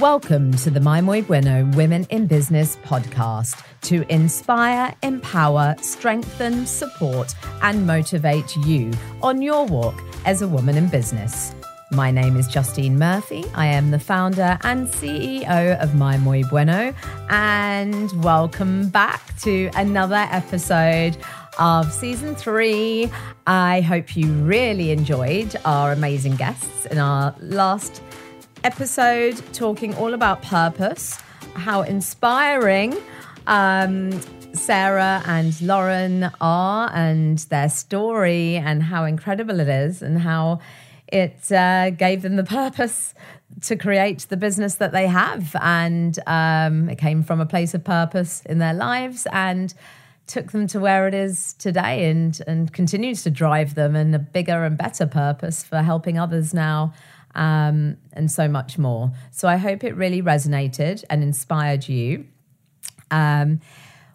Welcome to the My Muy Bueno Women in Business podcast to inspire, empower, strengthen, support, and motivate you on your walk as a woman in business. My name is Justine Murphy. I am the founder and CEO of My Muy Bueno, and welcome back to another episode of season three. I hope you really enjoyed our amazing guests in our last episode talking all about purpose, how inspiring um, Sarah and Lauren are, and their story, and how incredible it is, and how it uh, gave them the purpose to create the business that they have. And um, it came from a place of purpose in their lives and took them to where it is today and, and continues to drive them and a bigger and better purpose for helping others now um, and so much more. So I hope it really resonated and inspired you. Um,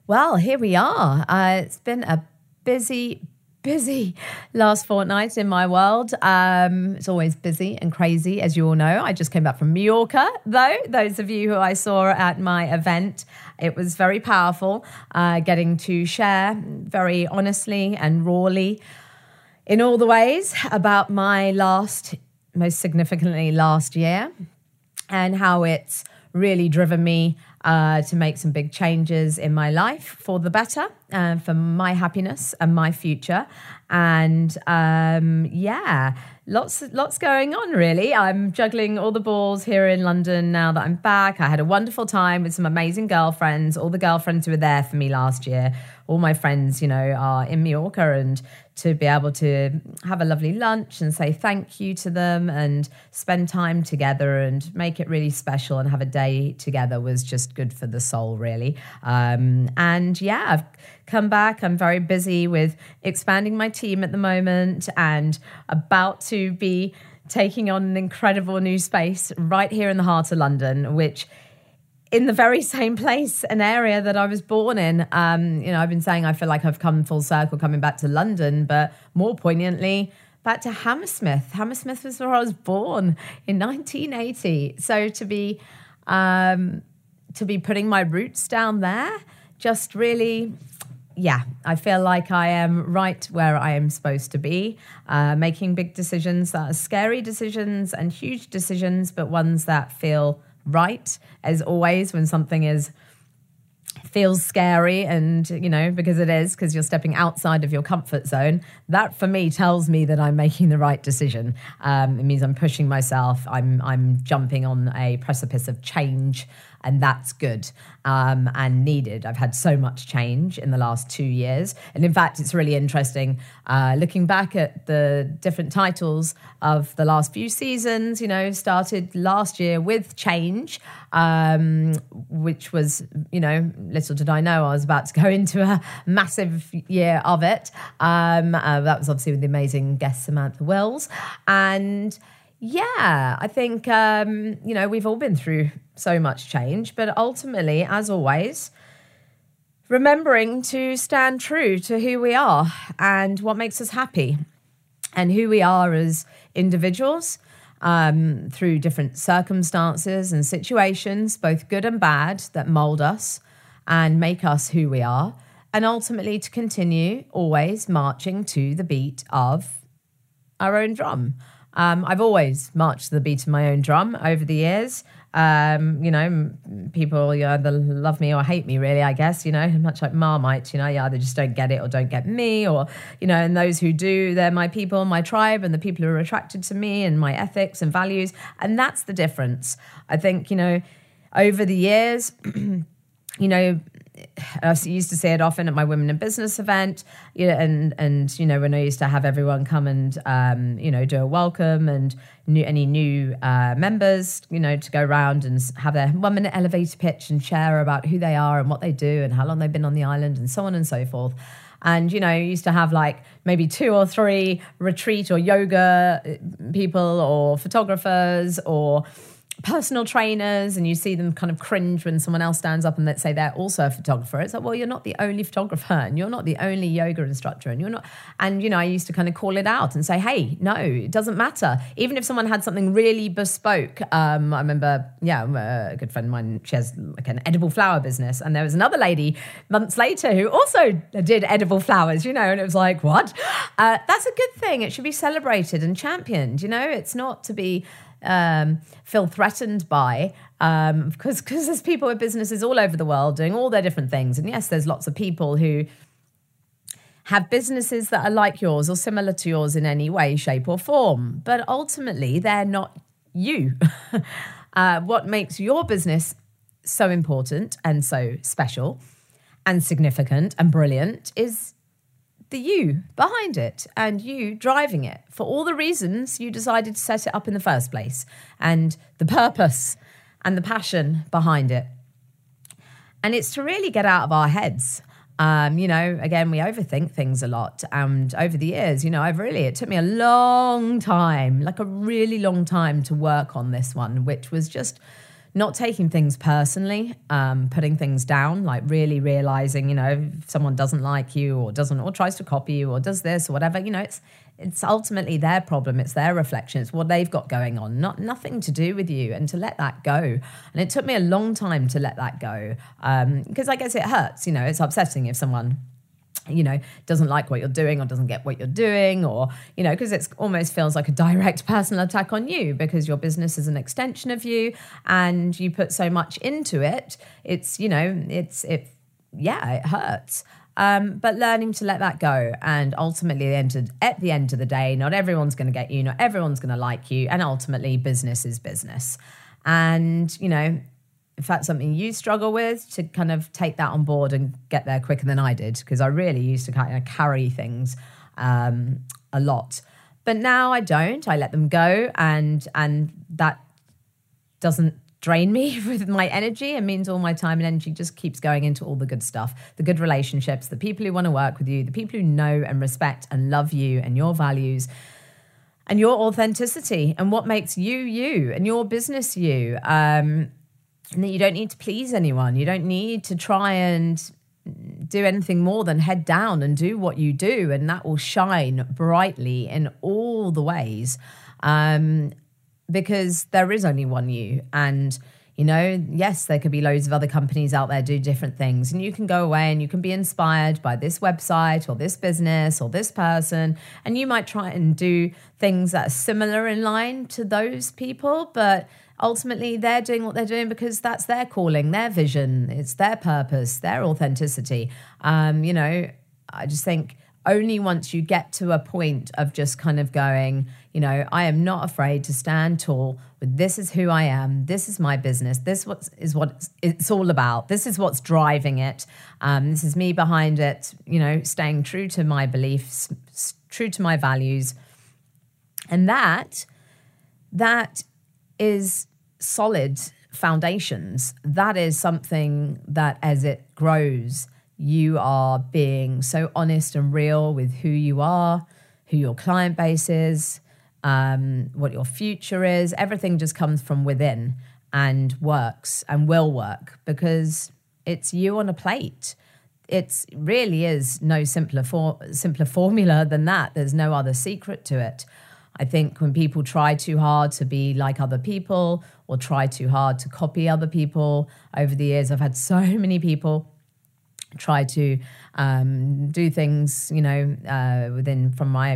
well, here we are. Uh, it's been a busy, busy last fortnight in my world. Um, it's always busy and crazy, as you all know. I just came back from Mallorca, though. Those of you who I saw at my event, it was very powerful uh, getting to share very honestly and rawly in all the ways about my last most significantly last year, and how it's really driven me uh, to make some big changes in my life for the better, uh, for my happiness and my future. And um, yeah, lots lots going on really. I'm juggling all the balls here in London now that I'm back. I had a wonderful time with some amazing girlfriends. All the girlfriends who were there for me last year. All my friends, you know, are in Mallorca and to be able to have a lovely lunch and say thank you to them and spend time together and make it really special and have a day together was just good for the soul, really. Um, and yeah, I've come back. I'm very busy with expanding my team at the moment and about to be taking on an incredible new space right here in the heart of London, which in the very same place, an area that I was born in. Um, you know, I've been saying I feel like I've come full circle coming back to London, but more poignantly, back to Hammersmith. Hammersmith was where I was born in 1980. So to be um, to be putting my roots down there, just really. Yeah, I feel like I am right where I am supposed to be, uh, making big decisions that are scary decisions and huge decisions, but ones that feel right as always when something is feels scary and you know because it is because you're stepping outside of your comfort zone. That for me tells me that i'm making the right decision. Um, it means i'm pushing myself. I'm i'm jumping on a precipice of change and that's good um, and needed. I've had so much change in the last two years, and in fact, it's really interesting uh, looking back at the different titles of the last few seasons. You know, started last year with change, um, which was you know little did I know I was about to go into a massive year of it. Um, uh, that was obviously with the amazing guest Samantha Wells and. Yeah, I think, um, you know, we've all been through so much change, but ultimately, as always, remembering to stand true to who we are and what makes us happy and who we are as individuals um, through different circumstances and situations, both good and bad, that mold us and make us who we are. And ultimately, to continue always marching to the beat of our own drum. Um, I've always marched to the beat of my own drum over the years. Um, you know, people you either love me or hate me, really, I guess, you know, much like Marmite, you know, you either just don't get it or don't get me, or, you know, and those who do, they're my people, my tribe, and the people who are attracted to me and my ethics and values. And that's the difference. I think, you know, over the years, you know, I used to say it often at my women in business event, you know, and and you know when I used to have everyone come and um, you know do a welcome and new, any new uh, members, you know, to go around and have their one minute elevator pitch and share about who they are and what they do and how long they've been on the island and so on and so forth. And you know, used to have like maybe two or three retreat or yoga uh, people or photographers or personal trainers and you see them kind of cringe when someone else stands up and they say they're also a photographer. It's like, well, you're not the only photographer and you're not the only yoga instructor and you're not. And, you know, I used to kind of call it out and say, hey, no, it doesn't matter. Even if someone had something really bespoke. Um, I remember, yeah, a good friend of mine, she has like an edible flower business. And there was another lady months later who also did edible flowers, you know, and it was like, what? Uh, that's a good thing. It should be celebrated and championed, you know, it's not to be um, feel threatened by um, because because there's people with businesses all over the world doing all their different things, and yes, there's lots of people who have businesses that are like yours or similar to yours in any way, shape, or form, but ultimately they're not you. uh, what makes your business so important and so special and significant and brilliant is the you behind it and you driving it for all the reasons you decided to set it up in the first place and the purpose and the passion behind it. And it's to really get out of our heads. Um, you know, again, we overthink things a lot. And over the years, you know, I've really, it took me a long time, like a really long time to work on this one, which was just not taking things personally, um, putting things down, like really realizing, you know, if someone doesn't like you or doesn't or tries to copy you or does this or whatever, you know, it's it's ultimately their problem, it's their reflection, it's what they've got going on, not nothing to do with you, and to let that go. And it took me a long time to let that go because um, I guess it hurts, you know, it's upsetting if someone you know, doesn't like what you're doing or doesn't get what you're doing, or, you know, because it almost feels like a direct personal attack on you because your business is an extension of you and you put so much into it. It's, you know, it's, it, yeah, it hurts. Um, but learning to let that go and ultimately at the end of the day, not everyone's going to get you, not everyone's going to like you, and ultimately business is business. And, you know, if that's something you struggle with, to kind of take that on board and get there quicker than I did, because I really used to kind of carry things um, a lot. But now I don't. I let them go, and and that doesn't drain me with my energy. It means all my time and energy just keeps going into all the good stuff, the good relationships, the people who want to work with you, the people who know and respect and love you and your values and your authenticity and what makes you you and your business you. Um, that you don't need to please anyone. You don't need to try and do anything more than head down and do what you do, and that will shine brightly in all the ways. Um, because there is only one you, and you know, yes, there could be loads of other companies out there do different things, and you can go away and you can be inspired by this website or this business or this person, and you might try and do things that are similar in line to those people, but ultimately they're doing what they're doing because that's their calling, their vision, it's their purpose, their authenticity. Um, you know, I just think only once you get to a point of just kind of going, you know, I am not afraid to stand tall with this is who I am, this is my business, this is what it's all about, this is what's driving it, um, this is me behind it, you know, staying true to my beliefs, true to my values. And that, that is solid foundations. That is something that as it grows, you are being so honest and real with who you are, who your client base is, um, what your future is. Everything just comes from within and works and will work because it's you on a plate. It really is no simpler for, simpler formula than that. There's no other secret to it. I think when people try too hard to be like other people or try too hard to copy other people over the years, I've had so many people try to um, do things, you know, uh, within from my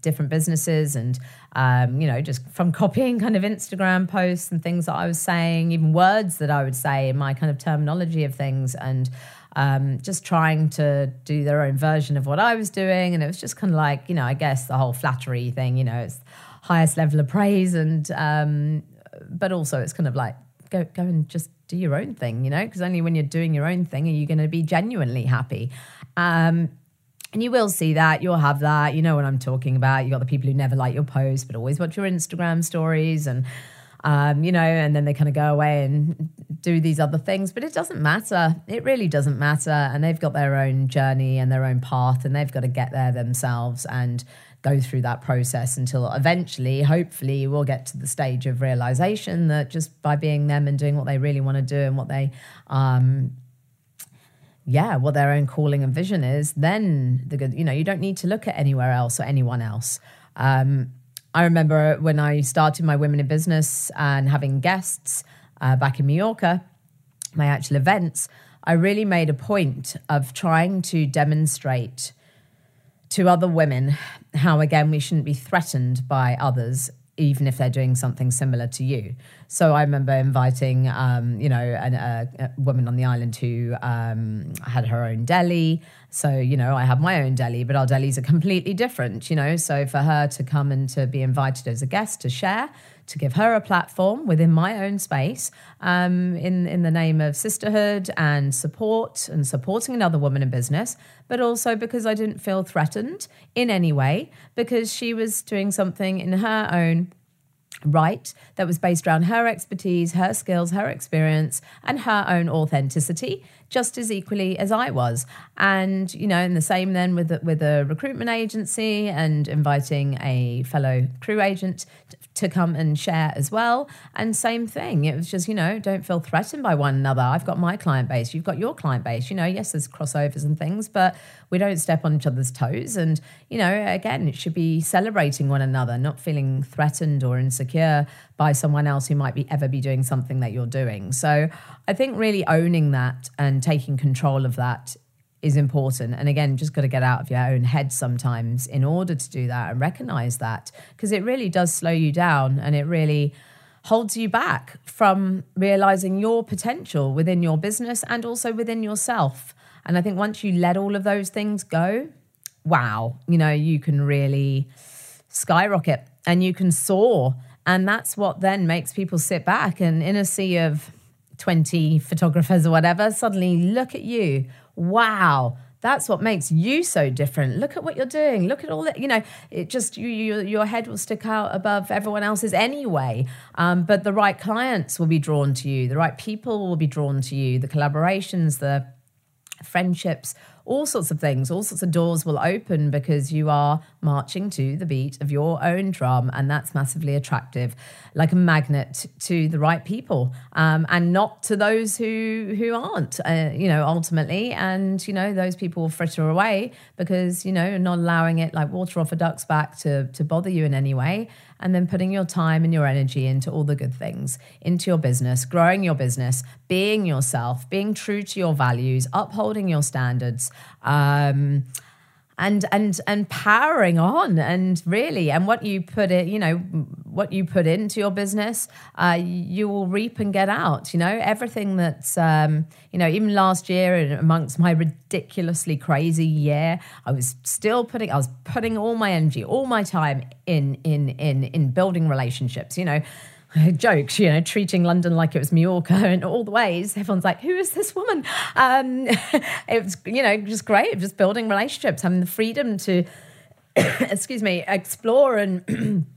different businesses and, um, you know, just from copying kind of Instagram posts and things that I was saying, even words that I would say in my kind of terminology of things. And, um, just trying to do their own version of what I was doing. And it was just kind of like, you know, I guess the whole flattery thing, you know, it's highest level of praise. And, um, but also it's kind of like, go, go and just do your own thing, you know, because only when you're doing your own thing are you going to be genuinely happy. Um, and you will see that, you'll have that. You know what I'm talking about. You got the people who never like your post, but always watch your Instagram stories and um, you know, and then they kind of go away and do these other things. But it doesn't matter. It really doesn't matter. And they've got their own journey and their own path, and they've got to get there themselves. And go through that process until eventually, hopefully, we'll get to the stage of realization that just by being them and doing what they really want to do and what they, um, yeah, what their own calling and vision is, then the good, you know, you don't need to look at anywhere else or anyone else. Um, I remember when I started my Women in Business and having guests uh, back in Mallorca, my actual events, I really made a point of trying to demonstrate to other women how, again, we shouldn't be threatened by others, even if they're doing something similar to you. So I remember inviting, um, you know, an, a, a, woman on the island who um, had her own deli. So, you know, I have my own deli, but our delis are completely different, you know. So for her to come and to be invited as a guest to share, to give her a platform within my own space um, in, in the name of sisterhood and support and supporting another woman in business, but also because I didn't feel threatened in any way because she was doing something in her own right that was based around her expertise, her skills, her experience, and her own authenticity, just as equally as I was. And you know, and the same then with with a recruitment agency and inviting a fellow crew agent to come and share as well. And same thing. It was just, you know, don't feel threatened by one another. I've got my client base, you've got your client base. You know, yes, there's crossovers and things, but we don't step on each other's toes. And, you know, again, it should be celebrating one another, not feeling threatened or insecure by someone else who might be ever be doing something that you're doing. So I think really owning that and taking control of that is important. And again, just got to get out of your own head sometimes in order to do that and recognize that because it really does slow you down and it really holds you back from realizing your potential within your business and also within yourself. And I think once you let all of those things go, wow, you know, you can really skyrocket and you can soar. And that's what then makes people sit back and in a sea of 20 photographers or whatever, suddenly look at you wow, that's what makes you so different. Look at what you're doing. Look at all that, you know, it just, you, you your head will stick out above everyone else's anyway. Um, but the right clients will be drawn to you, the right people will be drawn to you, the collaborations, the friendships all sorts of things, all sorts of doors will open because you are marching to the beat of your own drum. And that's massively attractive, like a magnet to the right people um, and not to those who, who aren't, uh, you know, ultimately. And, you know, those people will fritter away because, you know, not allowing it like water off a duck's back to, to bother you in any way and then putting your time and your energy into all the good things, into your business, growing your business, being yourself, being true to your values, upholding your standards. Um, and and and powering on and really and what you put it you know what you put into your business uh, you will reap and get out you know everything that's um, you know even last year and amongst my ridiculously crazy year i was still putting i was putting all my energy all my time in in in in building relationships you know jokes, you know, treating London like it was Mallorca and all the ways. Everyone's like, who is this woman? Um, it was, you know, just great, just building relationships, having the freedom to, excuse me, explore and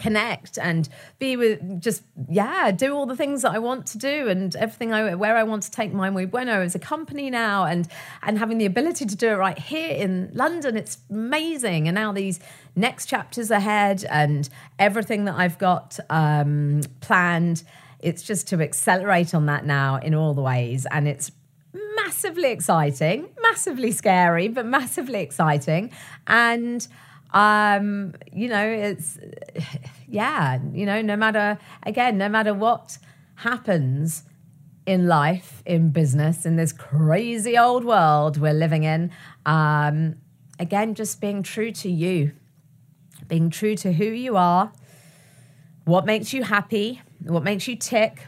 connect and be with just yeah do all the things that I want to do and everything I where I want to take my muy bueno as a company now and and having the ability to do it right here in London. It's amazing. And now these next chapters ahead and everything that I've got um, planned it's just to accelerate on that now in all the ways. And it's massively exciting massively scary but massively exciting. And um, you know, it's, yeah, you know, no matter, again, no matter what happens in life, in business, in this crazy old world we're living in, um, again, just being true to you, being true to who you are, what makes you happy, what makes you tick,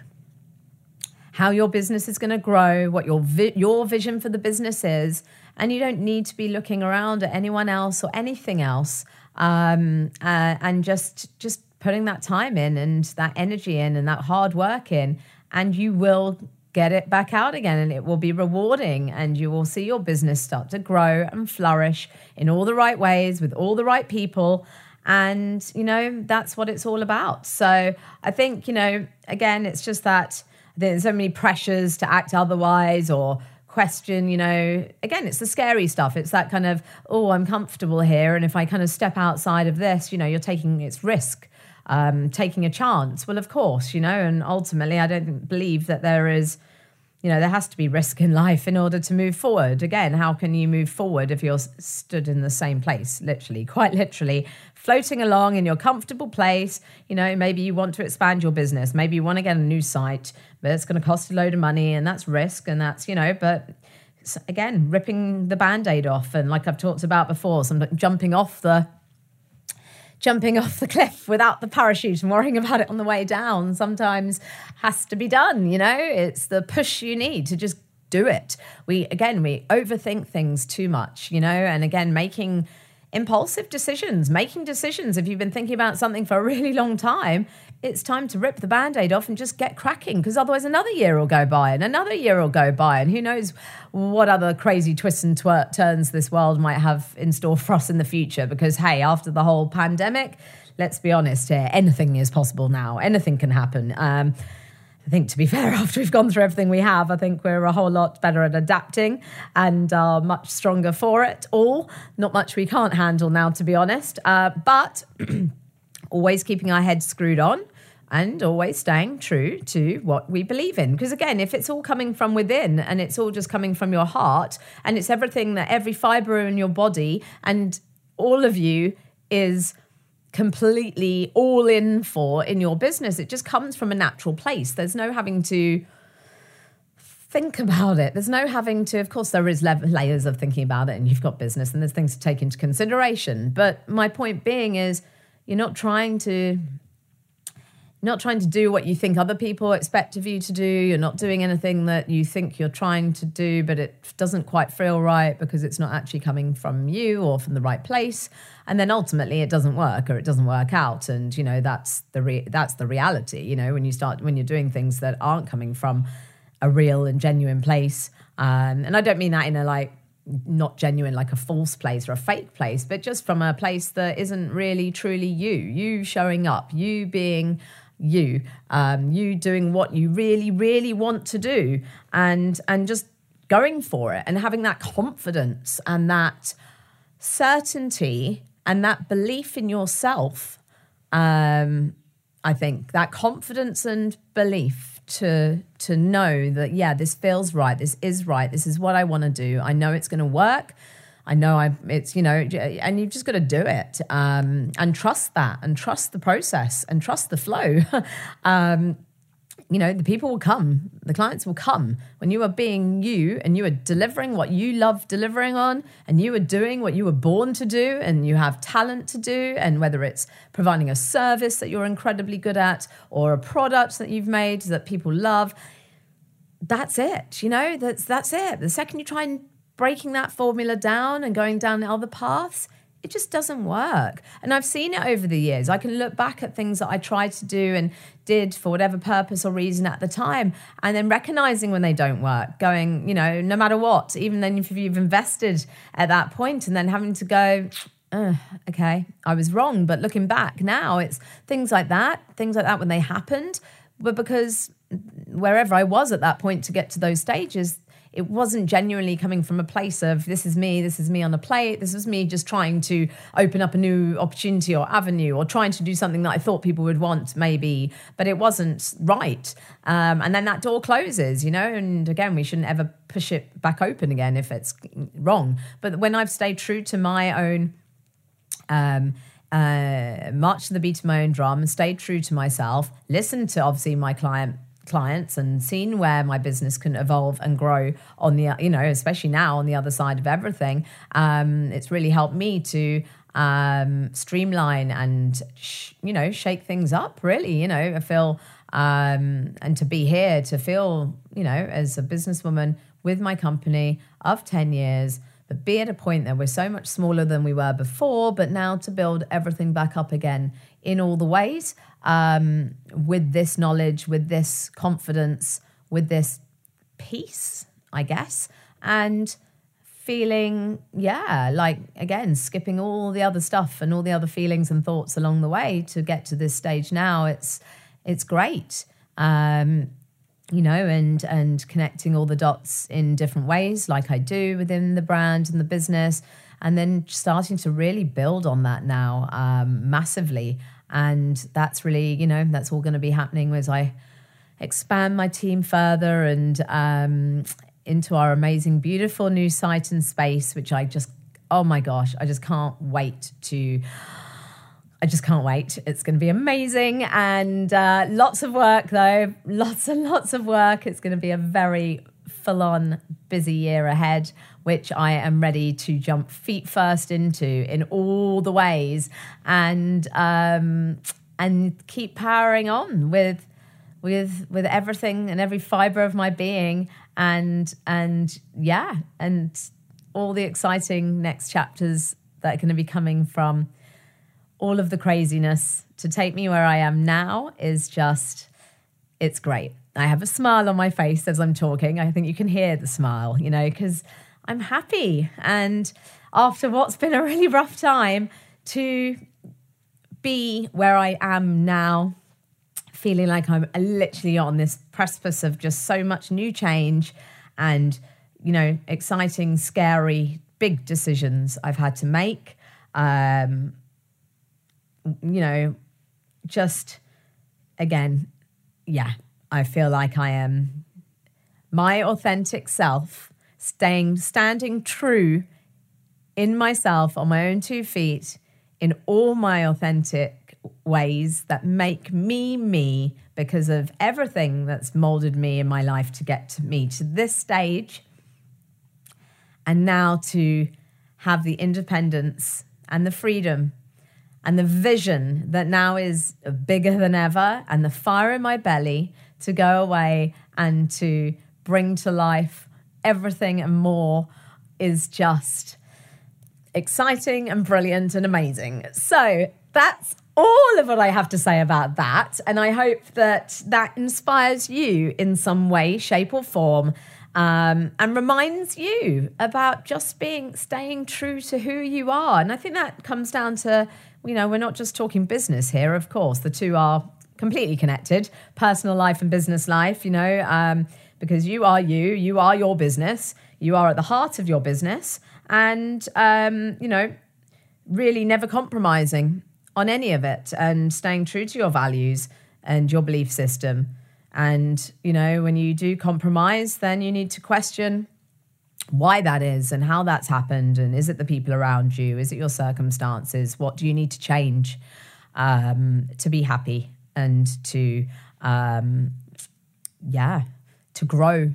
how your business is going to grow, what your vi- your vision for the business is, and you don't need to be looking around at anyone else or anything else, um, uh, and just just putting that time in and that energy in and that hard work in, and you will get it back out again and it will be rewarding and you will see your business start to grow and flourish in all the right ways with all the right people. And you know that's what it's all about. So i think you know again it's just that there's so many pressures to act otherwise or question, you know, again, it's the scary stuff. It's that kind of, oh, I'm comfortable here. And if I kind of step outside of this, you know, you're taking its risk, um, taking a chance. Well, of course, you know, and ultimately, I don't believe that there is, you know, there has to be risk in life in order to move forward. Again, how can you move forward if you're stood in the same place, literally, quite literally, floating along in your comfortable place? You know, maybe you want to expand your business, maybe you want to get a new site, but it's going to cost a load of money and that's risk and that's, you know, but again, ripping the band aid off. And like I've talked about before, some jumping off the jumping off the cliff without the parachute and worrying about it on the way down sometimes has to be done. You know, it's the push you need to just do it. We, again, we overthink things too much, you know, and again, making impulsive decisions, making decisions. If you've been thinking about something for a really long time, it's time to rip the band aid off and just get cracking because otherwise another year will go by and another year will go by. And who knows what other crazy twists and twer- turns this world might have in store for us in the future. Because, hey, after the whole pandemic, let's be honest here, anything is possible now, anything can happen. Um, I think, to be fair, after we've gone through everything we have, I think we're a whole lot better at adapting and are much stronger for it all. Not much we can't handle now, to be honest. Uh, but always keeping our heads screwed on and always staying true to what we believe in. Because again, if it's all coming from within and it's all just coming from your heart and it's everything that every fiber in your body and all of you is completely all in for in your business, it just comes from a natural place. There's no having to think about it. There's no having to, of course, there is layers of thinking about it and you've got business and there's things to take into consideration. But my point being is, you're not trying to not trying to do what you think other people expect of you to do. You're not doing anything that you think you're trying to do, but it doesn't quite feel right because it's not actually coming from you or from the right place. And then ultimately, it doesn't work or it doesn't work out. And you know that's the re- that's the reality. You know when you start when you're doing things that aren't coming from a real and genuine place. Um, and I don't mean that in a like not genuine like a false place or a fake place but just from a place that isn't really truly you you showing up you being you um, you doing what you really really want to do and and just going for it and having that confidence and that certainty and that belief in yourself um, i think that confidence and belief to to know that yeah this feels right this is right this is what i want to do. I know it's going to work i know i it's you know and you've just got to do it um, and trust that and trust the process and trust the flow um, you know, the people will come, the clients will come when you are being you and you are delivering what you love delivering on and you are doing what you were born to do and you have talent to do. And whether it's providing a service that you're incredibly good at or a product that you've made that people love, that's it. You know, that's, that's it. The second you try and breaking that formula down and going down other paths, it just doesn't work. And I've seen it over the years. I can look back at things that I tried to do and did for whatever purpose or reason at the time, and then recognizing when they don't work, going, you know, no matter what, even then if you've invested at that point, and then having to go, okay, I was wrong. But looking back now, it's things like that, things like that when they happened, but because wherever I was at that point to get to those stages, it wasn't genuinely coming from a place of this is me, this is me on a plate, this is me just trying to open up a new opportunity or avenue or trying to do something that I thought people would want, maybe, but it wasn't right. Um, and then that door closes, you know, and again, we shouldn't ever push it back open again if it's wrong. But when I've stayed true to my own. Um, uh, march to the beat of my own drum stayed true to myself, listened to obviously my client clients and seen where my business can evolve and grow on the you know especially now on the other side of everything um, it's really helped me to um, streamline and sh- you know shake things up really you know i feel um, and to be here to feel you know as a businesswoman with my company of 10 years but be at a point that we're so much smaller than we were before but now to build everything back up again in all the ways um, with this knowledge, with this confidence, with this peace, I guess, and feeling, yeah, like again, skipping all the other stuff and all the other feelings and thoughts along the way to get to this stage now. It's it's great. Um, you know, and and connecting all the dots in different ways, like I do within the brand and the business, and then starting to really build on that now um, massively. And that's really, you know, that's all going to be happening as I expand my team further and um, into our amazing, beautiful new site and space, which I just, oh my gosh, I just can't wait to I just can't wait. It's going to be amazing and uh, lots of work, though. Lots and lots of work. It's going to be a very full on busy year ahead, which I am ready to jump feet first into in all the ways and um, and keep powering on with with with everything and every fiber of my being and and yeah and all the exciting next chapters that are going to be coming from all of the craziness to take me where I am now is just, it's great. I have a smile on my face as I'm talking. I think you can hear the smile, you know, because I'm happy. And after what's been a really rough time, to be where I am now, feeling like I'm literally on this precipice of just so much new change and, you know, exciting, scary, big decisions I've had to make. Um, you know, just again, yeah, I feel like I am my authentic self, staying standing true in myself on my own two feet in all my authentic ways that make me me because of everything that's molded me in my life to get to me to this stage and now to have the independence and the freedom and the vision that now is bigger than ever, and the fire in my belly to go away and to bring to life everything and more is just exciting and brilliant and amazing. So that's all of what I have to say about that. And I hope that that inspires you in some way, shape, or form. Um, and reminds you about just being staying true to who you are. And I think that comes down to you know, we're not just talking business here, of course. The two are completely connected personal life and business life, you know, um, because you are you, you are your business, you are at the heart of your business, and, um, you know, really never compromising on any of it and staying true to your values and your belief system. And, you know, when you do compromise, then you need to question why that is and how that's happened and is it the people around you? Is it your circumstances? What do you need to change um, to be happy and to um, yeah to grow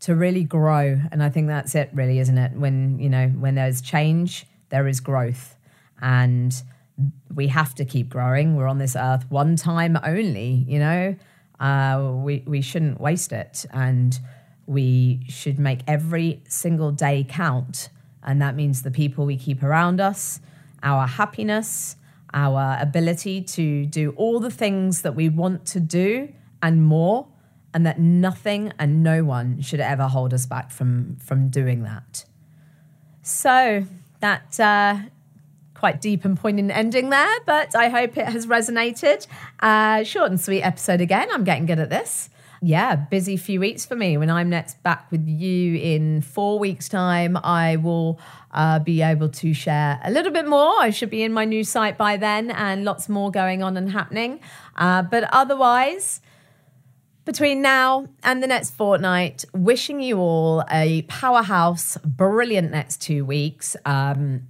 to really grow. And i think that's it really isn't it? When you know when there's change there is growth. And we have to keep growing. We're on this earth one time only you know? Uh, we we shouldn't waste it. And we should make every single day count. And that means the people we keep around us, our happiness, our ability to do all the things that we want to do and more, and that nothing and no one should ever hold us back from, from doing that. So that uh, quite deep and poignant ending there, but I hope it has resonated. Uh, short and sweet episode again. I'm getting good at this yeah, busy few weeks for me. When I'm next back with you in four weeks' time, I will uh, be able to share a little bit more. I should be in my new site by then and lots more going on and happening. Uh, but otherwise, between now and the next fortnight, wishing you all a powerhouse, brilliant next two weeks. Um,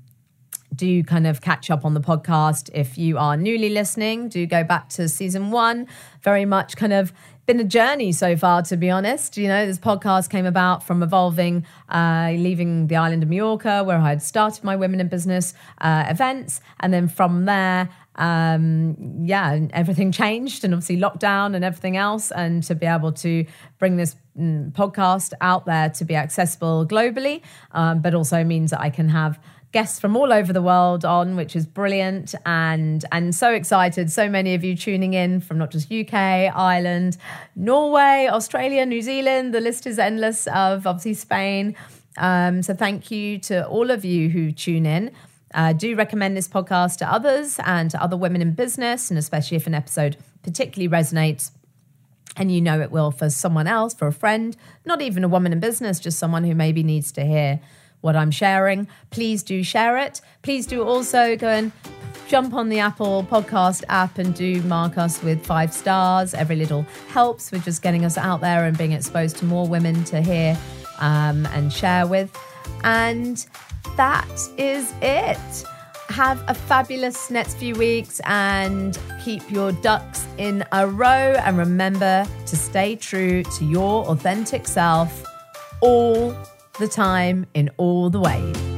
do kind of catch up on the podcast. If you are newly listening, do go back to season one. Very much kind of been a journey so far, to be honest. You know, this podcast came about from evolving, uh, leaving the island of Mallorca, where I had started my women in business uh, events. And then from there, um, yeah, everything changed and obviously lockdown and everything else. And to be able to bring this mm, podcast out there to be accessible globally, um, but also means that I can have guests from all over the world on, which is brilliant and and so excited. So many of you tuning in from not just UK, Ireland, Norway, Australia, New Zealand. The list is endless of obviously Spain. Um, so thank you to all of you who tune in. Uh, do recommend this podcast to others and to other women in business, and especially if an episode particularly resonates and you know it will for someone else, for a friend, not even a woman in business, just someone who maybe needs to hear what I'm sharing, please do share it. Please do also go and jump on the Apple podcast app and do mark us with five stars. Every little helps with just getting us out there and being exposed to more women to hear um, and share with. And that is it. Have a fabulous next few weeks and keep your ducks in a row. And remember to stay true to your authentic self all the time in all the ways.